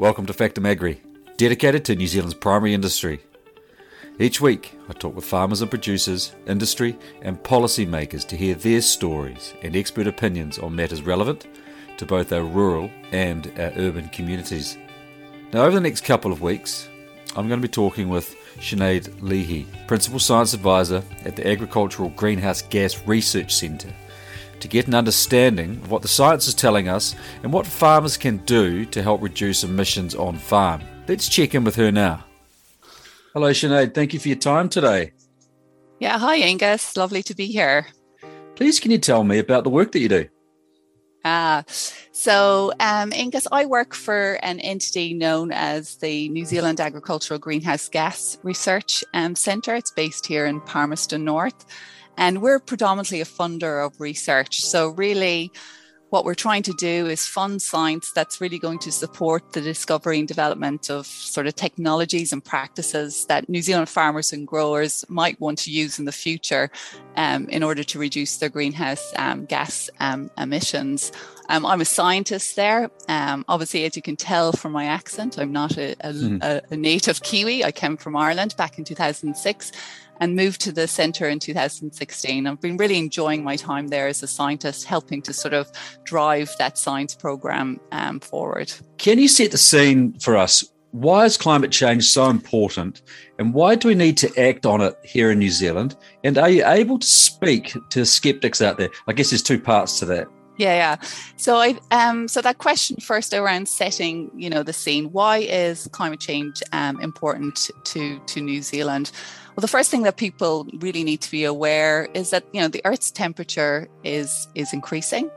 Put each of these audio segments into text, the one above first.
Welcome to Factum Agri, dedicated to New Zealand's primary industry. Each week, I talk with farmers and producers, industry, and policy makers to hear their stories and expert opinions on matters relevant to both our rural and our urban communities. Now, over the next couple of weeks, I'm going to be talking with Sinead Leahy, Principal Science Advisor at the Agricultural Greenhouse Gas Research Centre to get an understanding of what the science is telling us and what farmers can do to help reduce emissions on farm. Let's check in with her now. Hello, Sinead. Thank you for your time today. Yeah, hi, Angus. Lovely to be here. Please, can you tell me about the work that you do? Ah, so um, Angus, I work for an entity known as the New Zealand Agricultural Greenhouse Gas Research um, Centre. It's based here in Palmerston North. And we're predominantly a funder of research. So, really, what we're trying to do is fund science that's really going to support the discovery and development of sort of technologies and practices that New Zealand farmers and growers might want to use in the future um, in order to reduce their greenhouse um, gas um, emissions. Um, I'm a scientist there. Um, obviously, as you can tell from my accent, I'm not a, a, mm. a, a native Kiwi. I came from Ireland back in 2006 and moved to the centre in 2016. I've been really enjoying my time there as a scientist, helping to sort of drive that science program um, forward. Can you set the scene for us? Why is climate change so important and why do we need to act on it here in New Zealand? And are you able to speak to skeptics out there? I guess there's two parts to that. Yeah, yeah. So I um so that question first around setting, you know, the scene. Why is climate change um, important to to New Zealand? Well, the first thing that people really need to be aware is that you know the Earth's temperature is is increasing,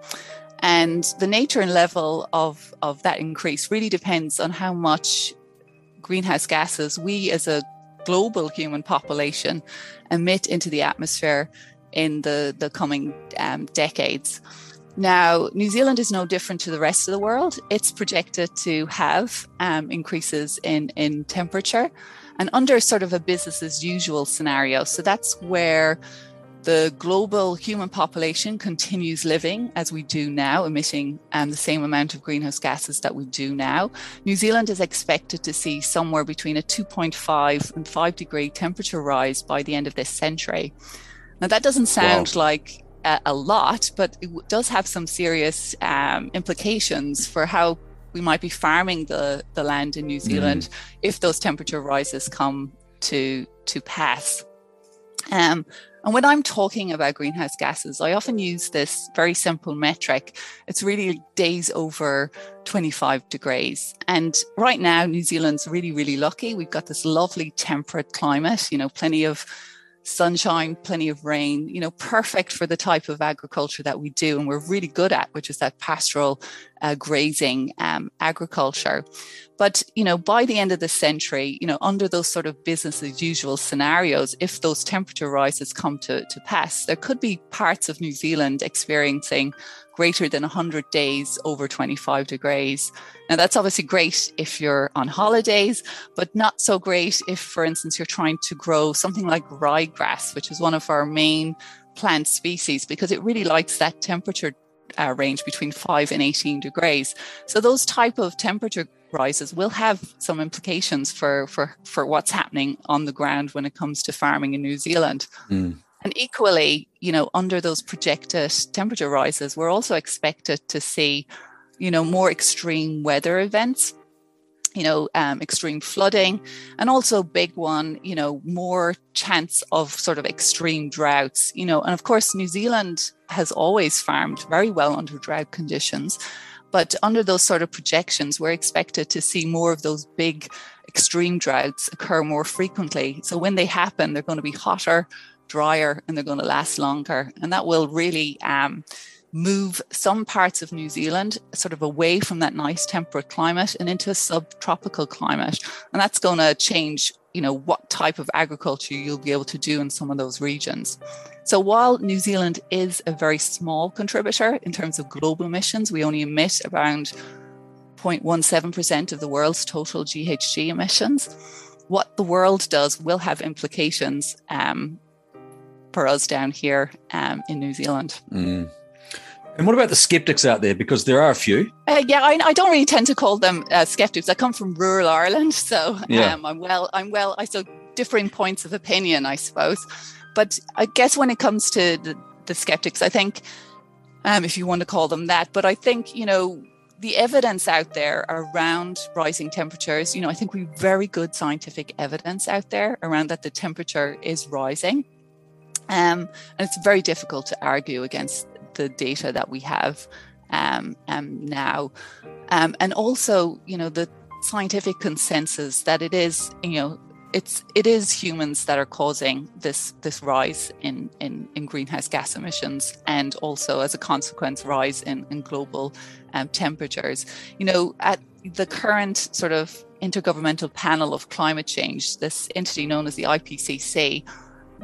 and the nature and level of of that increase really depends on how much greenhouse gases we as a global human population emit into the atmosphere in the the coming um, decades. Now, New Zealand is no different to the rest of the world. It's projected to have um, increases in, in temperature and under sort of a business as usual scenario. So that's where the global human population continues living as we do now, emitting um, the same amount of greenhouse gases that we do now. New Zealand is expected to see somewhere between a 2.5 and 5 degree temperature rise by the end of this century. Now, that doesn't sound wow. like a, a, lot, but it does have some serious um, implications for how we might be farming the, the land in New Zealand mm. if those temperature rises come to to pass. Um, and when I'm talking about greenhouse gases, I often use this very simple metric. It's really days over 25 degrees. And right now, New Zealand's really, really lucky. We've got this lovely temperate climate, you know, plenty of sunshine, plenty of rain, you know, perfect for the type of agriculture that we do and we're really good at, which is that pastoral uh, grazing um, agriculture. But, you know, by the end of the century, you know, under those sort of business as usual scenarios, if those temperature rises come to, to pass, there could be parts of New Zealand experiencing greater than 100 days over 25 degrees. Now, that's obviously great if you're on holidays, but not so great if, for instance, you're trying to grow something like ryegrass, which is one of our main plant species, because it really likes that temperature uh, range between 5 and 18 degrees. So, those type of temperature rises will have some implications for, for, for what's happening on the ground when it comes to farming in New Zealand. Mm. And equally, you know, under those projected temperature rises, we're also expected to see, you know, more extreme weather events, you know, um, extreme flooding, and also big one, you know, more chance of sort of extreme droughts, you know, and of course, New Zealand has always farmed very well under drought conditions. But under those sort of projections, we're expected to see more of those big extreme droughts occur more frequently. So when they happen, they're going to be hotter, drier and they're going to last longer. And that will really um, move some parts of New Zealand sort of away from that nice temperate climate and into a subtropical climate. And that's going to change, you know, what type of agriculture you'll be able to do in some of those regions. So while New Zealand is a very small contributor in terms of global emissions, we only emit around 0.17% of the world's total GHG emissions. What the world does will have implications um, for us down here um, in New Zealand. Mm. And what about the skeptics out there? Because there are a few. Uh, yeah, I, I, don't really tend to call them uh, skeptics. I come from rural Ireland, so yeah. um, I'm well. I'm well. I so differing points of opinion, I suppose. But I guess when it comes to the, the skeptics, I think, um, if you want to call them that, but I think you know the evidence out there around rising temperatures. You know, I think we've very good scientific evidence out there around that the temperature is rising. Um, and it's very difficult to argue against the data that we have um, um, now. Um, and also, you know, the scientific consensus that it is, you know, it's it is humans that are causing this this rise in, in, in greenhouse gas emissions and also as a consequence rise in, in global um, temperatures. You know, at the current sort of intergovernmental panel of climate change, this entity known as the IPCC,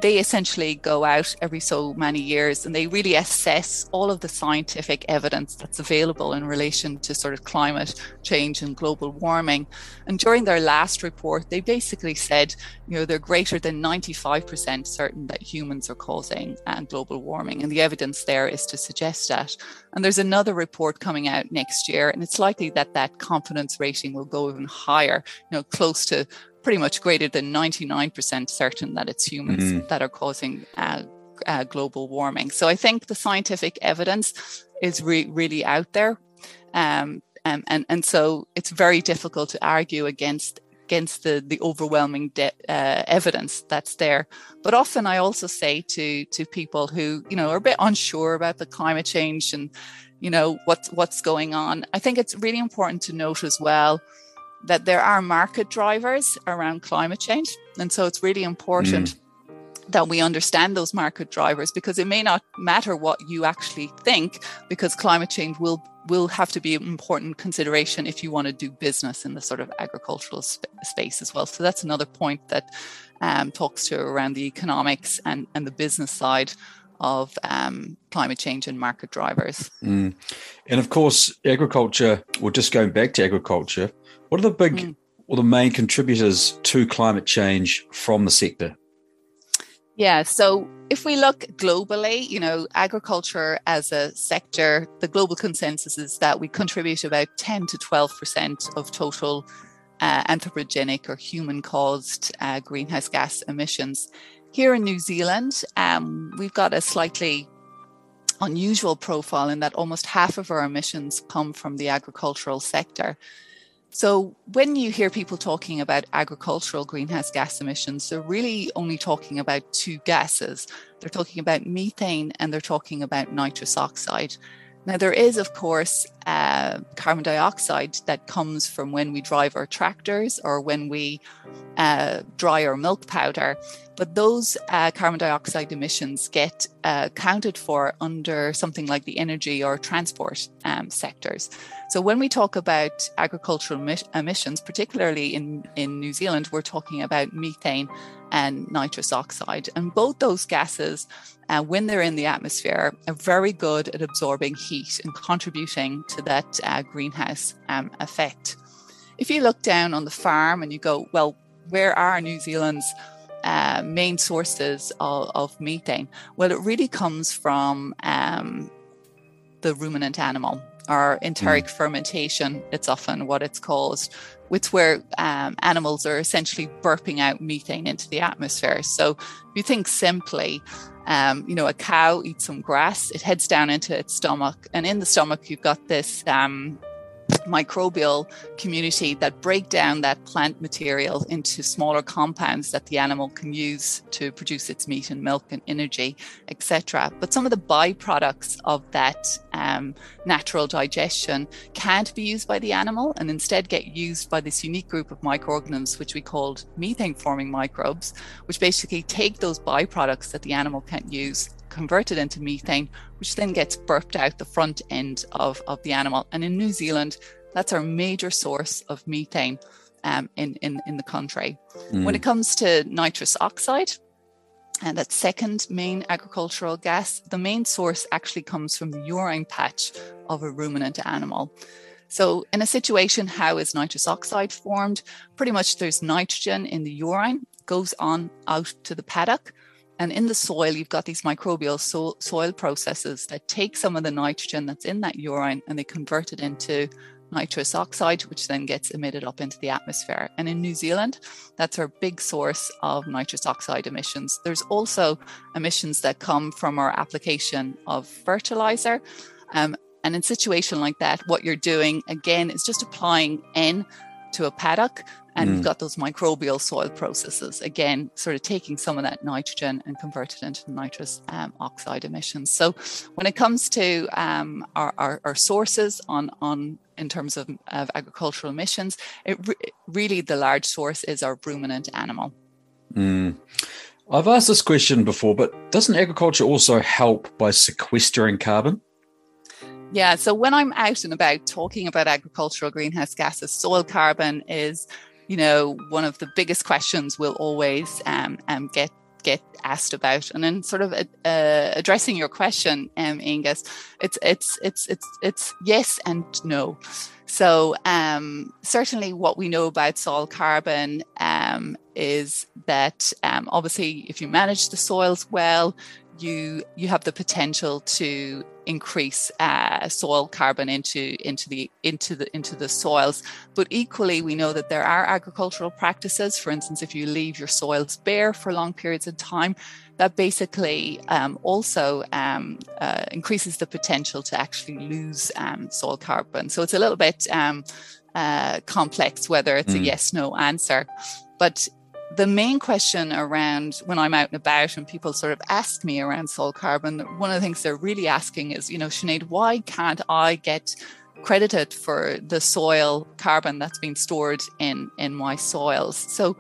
they essentially go out every so many years and they really assess all of the scientific evidence that's available in relation to sort of climate change and global warming. And during their last report, they basically said, you know, they're greater than 95% certain that humans are causing uh, global warming. And the evidence there is to suggest that. And there's another report coming out next year, and it's likely that that confidence rating will go even higher, you know, close to pretty much greater than 99% certain that it's humans mm. that are causing uh, uh, global warming. So I think the scientific evidence is re- really out there. Um, um, and, and so it's very difficult to argue against against the, the overwhelming de- uh, evidence that's there. But often I also say to to people who you know are a bit unsure about the climate change and you know what's what's going on. I think it's really important to note as well that there are market drivers around climate change. And so it's really important mm. that we understand those market drivers because it may not matter what you actually think, because climate change will will have to be an important consideration if you want to do business in the sort of agricultural sp- space as well. So that's another point that um, talks to around the economics and, and the business side of um, climate change and market drivers. Mm. And of course, agriculture, or just going back to agriculture, what are the big mm. or the main contributors to climate change from the sector? Yeah, so if we look globally, you know, agriculture as a sector, the global consensus is that we contribute about 10 to 12% of total uh, anthropogenic or human caused uh, greenhouse gas emissions. Here in New Zealand, um, we've got a slightly unusual profile in that almost half of our emissions come from the agricultural sector. So, when you hear people talking about agricultural greenhouse gas emissions, they're really only talking about two gases. They're talking about methane and they're talking about nitrous oxide. Now, there is, of course, uh, carbon dioxide that comes from when we drive our tractors or when we uh, dry our milk powder, but those uh, carbon dioxide emissions get uh, counted for under something like the energy or transport um, sectors. So when we talk about agricultural emissions, particularly in, in New Zealand, we're talking about methane and nitrous oxide. And both those gases, uh, when they're in the atmosphere, are very good at absorbing heat and contributing to that uh, greenhouse um, effect. If you look down on the farm and you go, well, where are New Zealand's uh, main sources of, of, methane? Well, it really comes from um, the ruminant animal or enteric mm. fermentation, it's often what it's called, which where um, animals are essentially burping out methane into the atmosphere. So if you think simply, um, you know, a cow eats some grass, it heads down into its stomach, and in the stomach you've got this um, microbial community that break down that plant material into smaller compounds that the animal can use to produce its meat and milk and energy, etc. But some of the byproducts of that um, natural digestion can't be used by the animal and instead get used by this unique group of microorganisms, which we called methane forming microbes, which basically take those byproducts that the animal can't use converted into methane, which then gets burped out the front end of, of the animal. And in New Zealand, that's our major source of methane um, in, in, in the country. Mm. When it comes to nitrous oxide, and that second main agricultural gas, the main source actually comes from the urine patch of a ruminant animal. So, in a situation, how is nitrous oxide formed? Pretty much there's nitrogen in the urine, goes on out to the paddock, And in the soil, you've got these microbial so- soil processes that take some of the nitrogen that's in that urine and they convert it into nitrous oxide, which then gets emitted up into the atmosphere. And in New Zealand, that's our big source of nitrous oxide emissions. There's also emissions that come from our application of fertilizer. Um, and in situation like that, what you're doing again is just applying N to a paddock and mm. you've got those microbial soil processes again sort of taking some of that nitrogen and convert it into nitrous um, oxide emissions so when it comes to um, our, our, our, sources on on in terms of, of agricultural emissions it re- really the large source is our ruminant animal mm. i've asked this question before but doesn't agriculture also help by sequestering carbon yeah, so when I'm out and about talking about agricultural greenhouse gases, soil carbon is you know, one of the biggest questions we'll always um, um, get get asked about. And then sort of uh, addressing your question um it's it's it's it's it's yes and no. So um certainly what we know about soil carbon um is that um obviously if you manage the soils well you you have the potential to increase uh, soil carbon into into the into the into the soils. But equally, we know that there are agricultural practices. For instance, if you leave your soils bare for long periods of time, that basically um, also um, uh, increases the potential to actually lose um, soil carbon. So it's a little bit um, uh, complex whether it's mm. a yes no answer. But the main question around when I'm out and about and people sort of ask me around soil carbon, one of the things they're really asking is, you know, Sinead, why can't I get credited for the soil carbon that's been stored in in my soils? So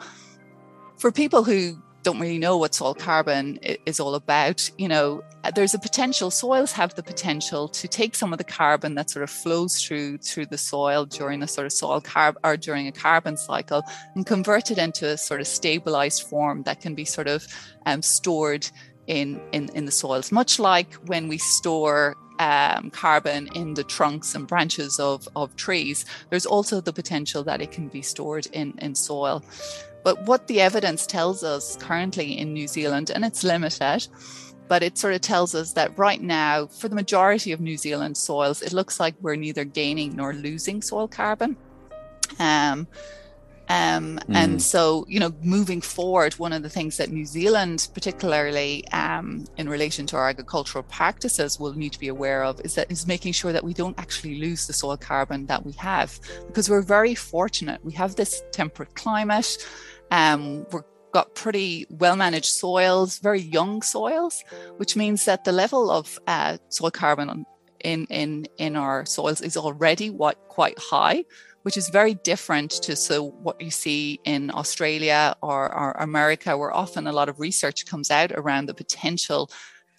for people who don't really know what soil carbon is all about, you know, there's a potential. Soils have the potential to take some of the carbon that sort of flows through through the soil during a sort of soil carb or during a carbon cycle and convert it into a sort of stabilized form that can be sort of um, stored in, in in the soils. Much like when we store um, carbon in the trunks and branches of, of trees, there's also the potential that it can be stored in, in soil. But what the evidence tells us currently in New Zealand, and it's limited, but it sort of tells us that right now, for the majority of New Zealand soils, it looks like we're neither gaining nor losing soil carbon. Um, um, mm. And so, you know, moving forward, one of the things that New Zealand, particularly um, in relation to our agricultural practices, will need to be aware of is that is making sure that we don't actually lose the soil carbon that we have, because we're very fortunate. We have this temperate climate. Um, we've got pretty well managed soils, very young soils, which means that the level of uh, soil carbon in in in our soils is already what quite high which is very different to so what you see in Australia or, or America, where often a lot of research comes out around the potential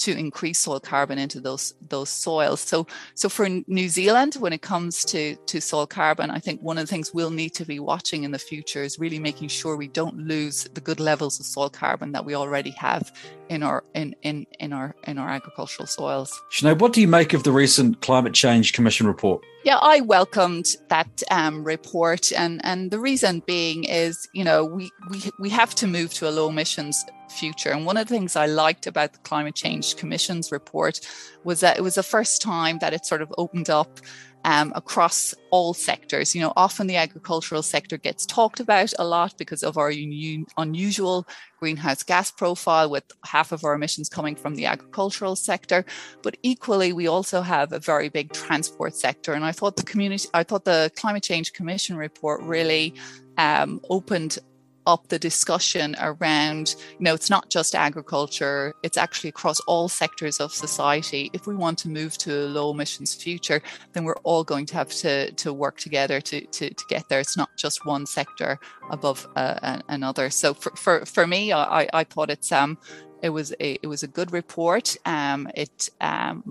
to increase soil carbon into those those soils. So so for New Zealand, when it comes to to soil carbon, I think one of the things we'll need to be watching in the future is really making sure we don't lose the good levels of soil carbon that we already have in our in in in our in our agricultural soils. Sinead, what do you make of the recent Climate Change Commission report? Yeah, I welcomed that um, report, and and the reason being is, you know, we we we have to move to a low emissions future. And one of the things I liked about the Climate Change Commission's report was that it was the first time that it sort of opened up um, across all sectors. You know, often the agricultural sector gets talked about a lot because of our un- unusual greenhouse gas profile, with half of our emissions coming from the agricultural sector. But equally, we also have a very big transport sector. And I thought the community, I thought the Climate Change Commission report really um, opened up the discussion around, you know, it's not just agriculture, it's actually across all sectors of society. If we want to move to a low emissions future, then we're all going to have to, to work together to, to, to get there. It's not just one sector above uh, another. So for, for, for me, I, I thought it's um it was a, it was a good report. Um, it um,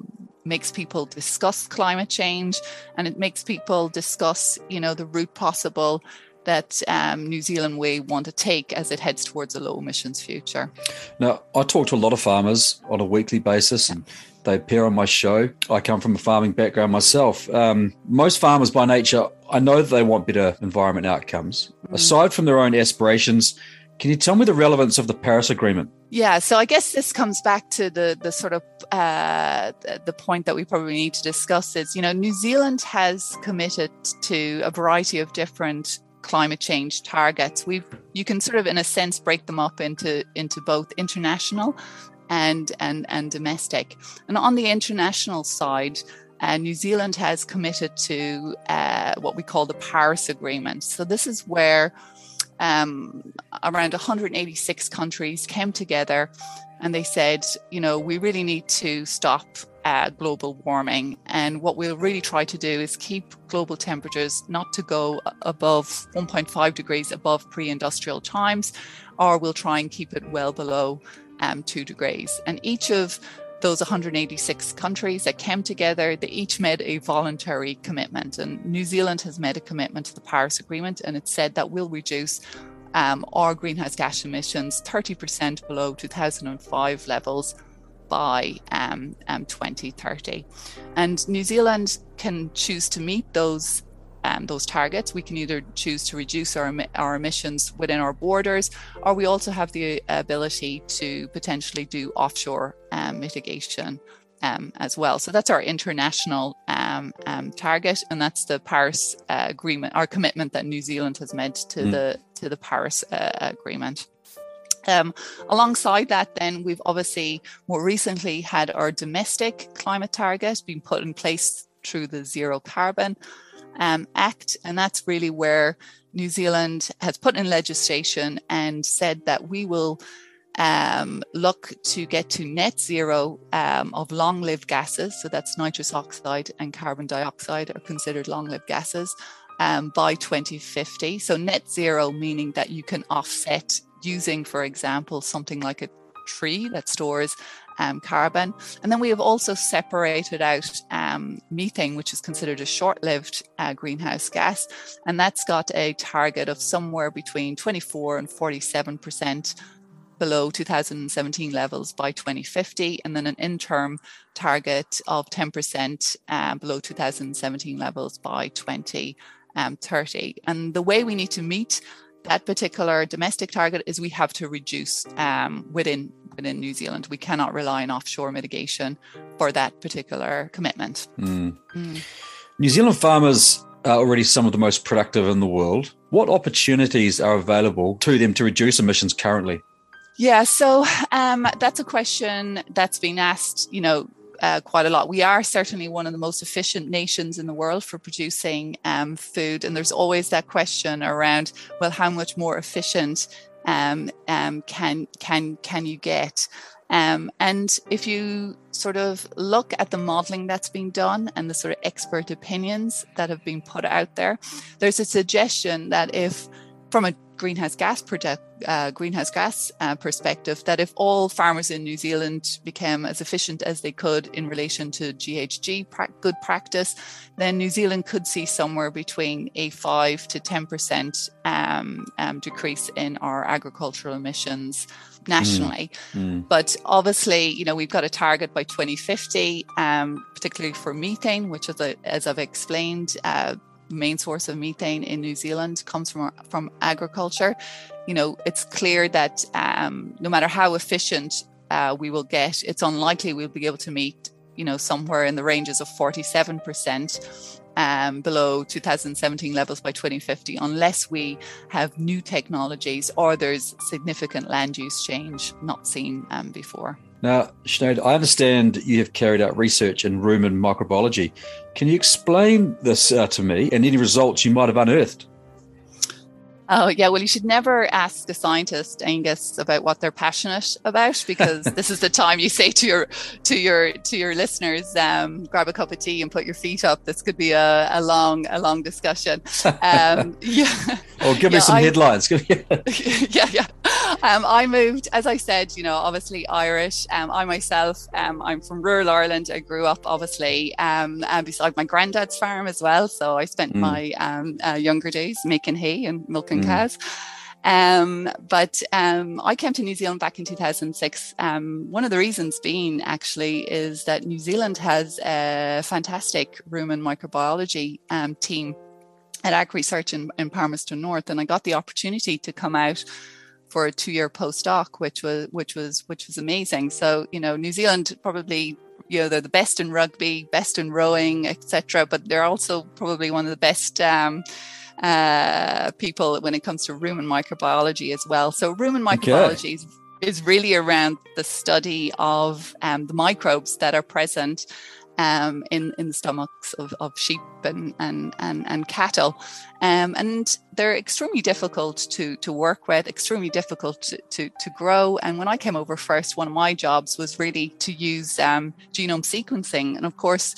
makes people discuss climate change and it makes people discuss, you know, the route possible that um, New Zealand Way want to take as it heads towards a low emissions future. Now, I talk to a lot of farmers on a weekly basis, and they appear on my show. I come from a farming background myself. Um, most farmers, by nature, I know that they want better environment outcomes. Mm. Aside from their own aspirations, Can you tell me the relevance of the Paris Agreement? Yeah, so I guess this comes back to the the sort of uh, the point that we probably need to discuss is you know New Zealand has committed to a variety of different climate change targets. We've you can sort of in a sense break them up into into both international and and and domestic. And on the international side, uh, New Zealand has committed to uh, what we call the Paris Agreement. So this is where um, around 186 countries came together and they said, you know, we really need to stop uh, global warming. And what we'll really try to do is keep global temperatures not to go above 1.5 degrees above pre industrial times, or we'll try and keep it well below um, two degrees. And each of those 186 countries that came together, they each made a voluntary commitment. And New Zealand has made a commitment to the Paris Agreement, and it said that we'll reduce um, our greenhouse gas emissions 30% below 2005 levels by um, um, 2030. And New Zealand can choose to meet those um, those targets. We can either choose to reduce our, our emissions within our borders, or we also have the ability to potentially do offshore um, mitigation um, as well. So that's our international um, um, target, and that's the Paris uh, Agreement, our commitment that New Zealand has made to mm. the to the Paris uh, Agreement. Um, alongside that, then we've obviously more recently had our domestic climate target being put in place through the Zero Carbon um, Act. And that's really where New Zealand has put in legislation and said that we will um, look to get to net zero um, of long lived gases. So that's nitrous oxide and carbon dioxide are considered long lived gases um, by 2050. So net zero meaning that you can offset using, for example, something like a tree that stores um, carbon. And then we have also separated out um, methane, which is considered a short lived uh, greenhouse gas. And that's got a target of somewhere between 24 and 47% below 2017 levels by 2050, and then an interim target of 10% um, below 2017 levels by 2030. Um, and the way we need to meet that particular domestic target is we have to reduce um, within within New Zealand. We cannot rely on offshore mitigation for that particular commitment. Mm. Mm. New Zealand farmers are already some of the most productive in the world. What opportunities are available to them to reduce emissions currently? Yeah, so um, that's a question that's been asked, you know, uh, quite a lot. We are certainly one of the most efficient nations in the world for producing um, food, and there's always that question around, well, how much more efficient um, um, can can can you get? Um, and if you sort of look at the modeling that's been done and the sort of expert opinions that have been put out there, there's a suggestion that if, from a greenhouse gas project, uh, greenhouse gas uh, perspective, that if all farmers in New Zealand became as efficient as they could in relation to GHG pra- good practice, then New Zealand could see somewhere between a five to ten percent um, um, decrease in our agricultural emissions nationally. Mm, mm. But obviously, you know, we've got a target by 2050, um, particularly for methane, which, as, I, as I've explained, uh, main source of methane in New Zealand comes from from agriculture. You know, it's clear that um, no matter how efficient uh, we will get, it's unlikely we'll be able to meet you know somewhere in the ranges of 47 percent um, below 2017 levels by 2050 unless we have new technologies or there's significant land use change not seen um, before. Now, Sinead, I understand you have carried out research in rumen microbiology. Can you explain this uh, to me and any results you might have unearthed? Oh yeah, well you should never ask a scientist, Angus, about what they're passionate about because this is the time you say to your to your to your listeners, um, grab a cup of tea and put your feet up. This could be a, a long a long discussion. Um, yeah. Oh, give yeah, me some I, headlines. yeah, yeah. Um, I moved, as I said, you know, obviously Irish. Um, I myself, um, I'm from rural Ireland. I grew up obviously um, uh, beside my granddad's farm as well. So I spent mm. my um, uh, younger days making hay and milking mm. cows. Um, but um, I came to New Zealand back in 2006. Um, one of the reasons being actually is that New Zealand has a fantastic rumen microbiology um, team at Ag Research in, in Palmerston North, and I got the opportunity to come out for a two-year postdoc, which was which was which was amazing. So you know, New Zealand probably you know they're the best in rugby, best in rowing, etc. But they're also probably one of the best. Um, uh, people when it comes to rumen microbiology as well. So rumen microbiology okay. is, is, really around the study of um, the microbes that are present um, in, in the stomachs of, of sheep and, and, and, and cattle. Um, and they're extremely difficult to, to work with, extremely difficult to, to, to, grow. And when I came over first, one of my jobs was really to use um, genome sequencing. And of course,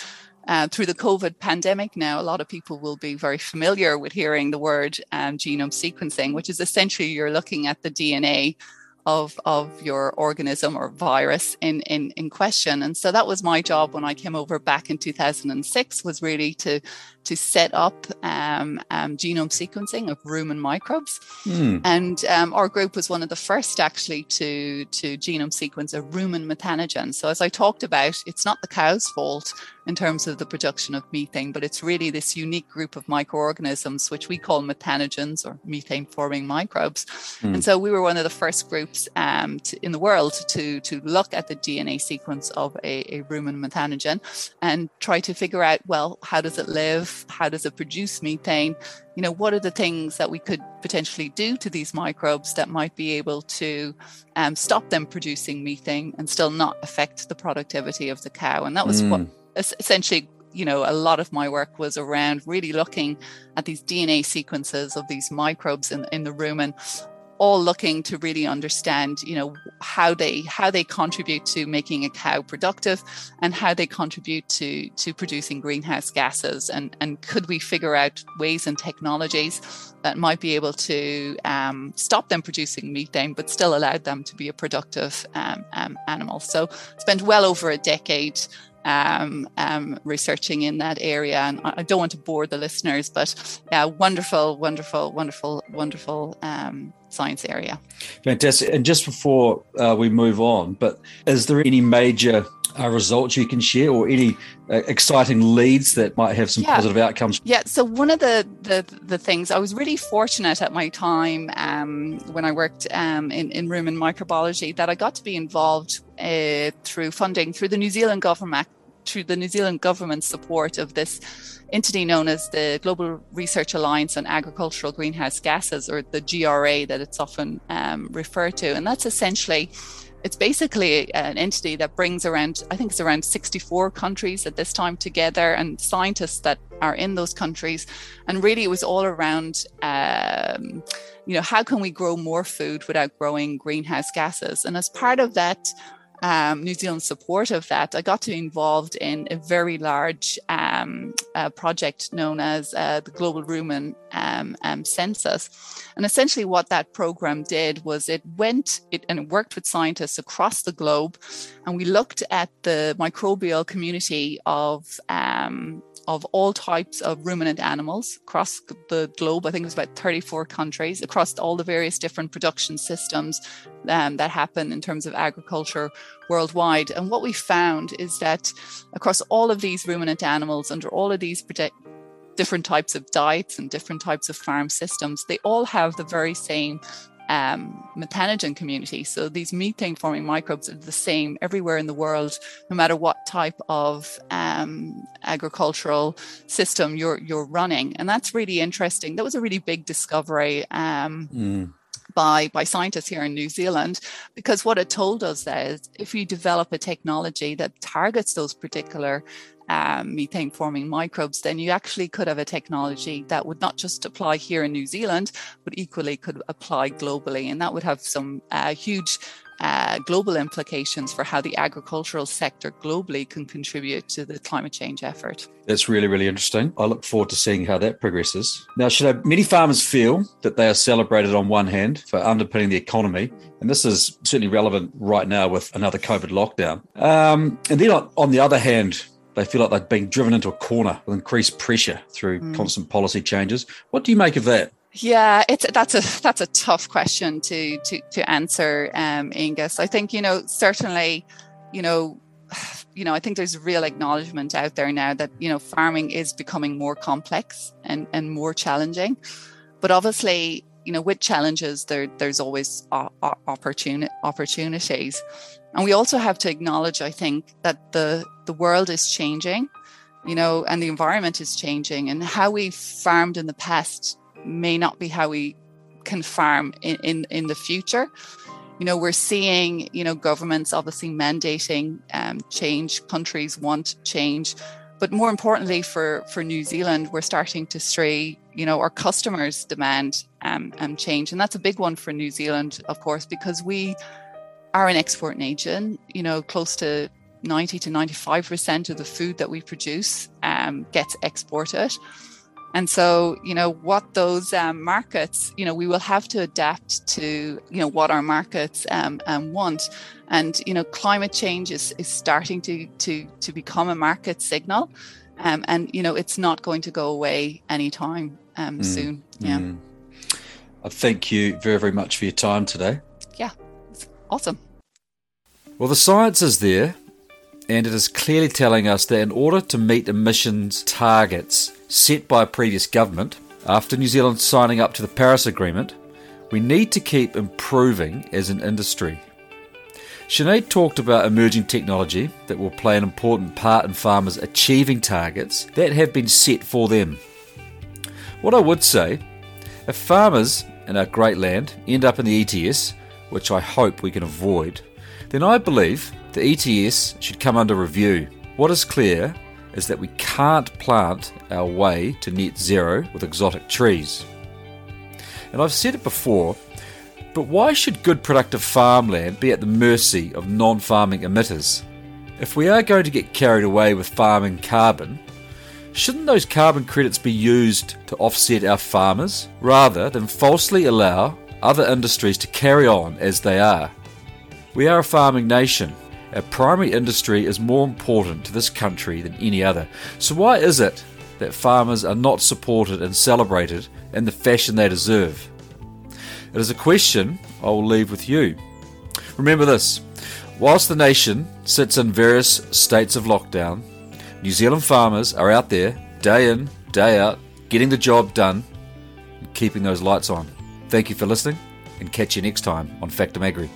uh, through the COVID pandemic now, a lot of people will be very familiar with hearing the word um, genome sequencing, which is essentially you're looking at the DNA of of your organism or virus in, in in question and so that was my job when i came over back in 2006 was really to to set up um, um, genome sequencing of rumen microbes mm. and um, our group was one of the first actually to to genome sequence a rumen methanogen so as i talked about it's not the cow's fault in terms of the production of methane, but it's really this unique group of microorganisms, which we call methanogens or methane forming microbes. Mm. And so we were one of the first groups um, to, in the world to, to look at the DNA sequence of a, a rumen methanogen and try to figure out, well, how does it live? How does it produce methane? You know, what are the things that we could potentially do to these microbes that might be able to um, stop them producing methane and still not affect the productivity of the cow? And that was mm. what essentially you know a lot of my work was around really looking at these dna sequences of these microbes in, in the rumen all looking to really understand you know how they how they contribute to making a cow productive and how they contribute to to producing greenhouse gases. And and could we figure out ways and technologies that might be able to um, stop them producing methane but still allow them to be a productive um, um, animal? So spent well over a decade um, um, researching in that area. And I don't want to bore the listeners, but yeah, wonderful, wonderful, wonderful, wonderful um, science area. Fantastic. And just before uh, we move on, but is there any major uh, results you can share or any uh, exciting leads that might have some yeah. positive outcomes yeah so one of the, the the things i was really fortunate at my time um, when i worked um, in, in rumen microbiology that i got to be involved uh, through funding through the new zealand government through the new zealand government support of this entity known as the Global Research Alliance on Agricultural Greenhouse Gases, or the GRA that it's often um, referred to. And that's essentially it's basically an entity that brings around, I think it's around 64 countries at this time together and scientists that are in those countries. And really, it was all around, um, you know, how can we grow more food without growing greenhouse gases? And as part of that, um, New Zealand's support of that, I got to be involved in a very large um, uh, project known as uh, the Global Rumen um, um, Census. And essentially, what that program did was it went it, and it worked with scientists across the globe, and we looked at the microbial community of um, of all types of ruminant animals across the globe. I think it was about 34 countries across all the various different production systems um, that happen in terms of agriculture worldwide. And what we found is that across all of these ruminant animals, under all of these different types of diets and different types of farm systems, they all have the very same um, methanogen community. So these methane forming microbes are the same everywhere in the world, no matter what type of um, agricultural system you're you're running. And that's really interesting. That was a really big discovery. Um, mm. By, by scientists here in New Zealand, because what it told us is if we develop a technology that targets those particular um, methane forming microbes, then you actually could have a technology that would not just apply here in New Zealand, but equally could apply globally. And that would have some uh, huge uh, global implications for how the agricultural sector globally can contribute to the climate change effort. That's really, really interesting. I look forward to seeing how that progresses. Now, should many farmers feel that they are celebrated on one hand for underpinning the economy, and this is certainly relevant right now with another COVID lockdown. Um, and then on the other hand, they feel like they're being driven into a corner with increased pressure through mm. constant policy changes. What do you make of that? Yeah, it's that's a that's a tough question to to to answer, um, Angus. I think you know certainly, you know, you know I think there's real acknowledgement out there now that you know farming is becoming more complex and and more challenging, but obviously you know, with challenges, there there's always opportuni- opportunities, and we also have to acknowledge, I think, that the the world is changing, you know, and the environment is changing, and how we farmed in the past may not be how we can farm in, in, in the future. You know we're seeing you know governments obviously mandating um, change countries want change but more importantly for for new zealand we're starting to stray you know our customers demand um, um, change and that's a big one for new zealand of course because we are an export nation you know close to 90 to 95 percent of the food that we produce um, gets exported and so, you know, what those um, markets, you know, we will have to adapt to, you know, what our markets um, um, want. And, you know, climate change is, is starting to, to, to become a market signal. Um, and, you know, it's not going to go away anytime um, mm. soon. Yeah. Mm. I thank you very, very much for your time today. Yeah, it's awesome. Well, the science is there, and it is clearly telling us that in order to meet emissions targets set by a previous government, after New Zealand signing up to the Paris Agreement, we need to keep improving as an industry. Sinead talked about emerging technology that will play an important part in farmers achieving targets that have been set for them. What I would say, if farmers in our great land end up in the ETS, which I hope we can avoid, then I believe the ETS should come under review. What is clear is that we can't plant our way to net zero with exotic trees. And I've said it before, but why should good productive farmland be at the mercy of non farming emitters? If we are going to get carried away with farming carbon, shouldn't those carbon credits be used to offset our farmers rather than falsely allow other industries to carry on as they are? We are a farming nation, our primary industry is more important to this country than any other. So, why is it that farmers are not supported and celebrated in the fashion they deserve? It is a question I will leave with you. Remember this whilst the nation sits in various states of lockdown, New Zealand farmers are out there day in, day out, getting the job done and keeping those lights on. Thank you for listening and catch you next time on Factum Agri.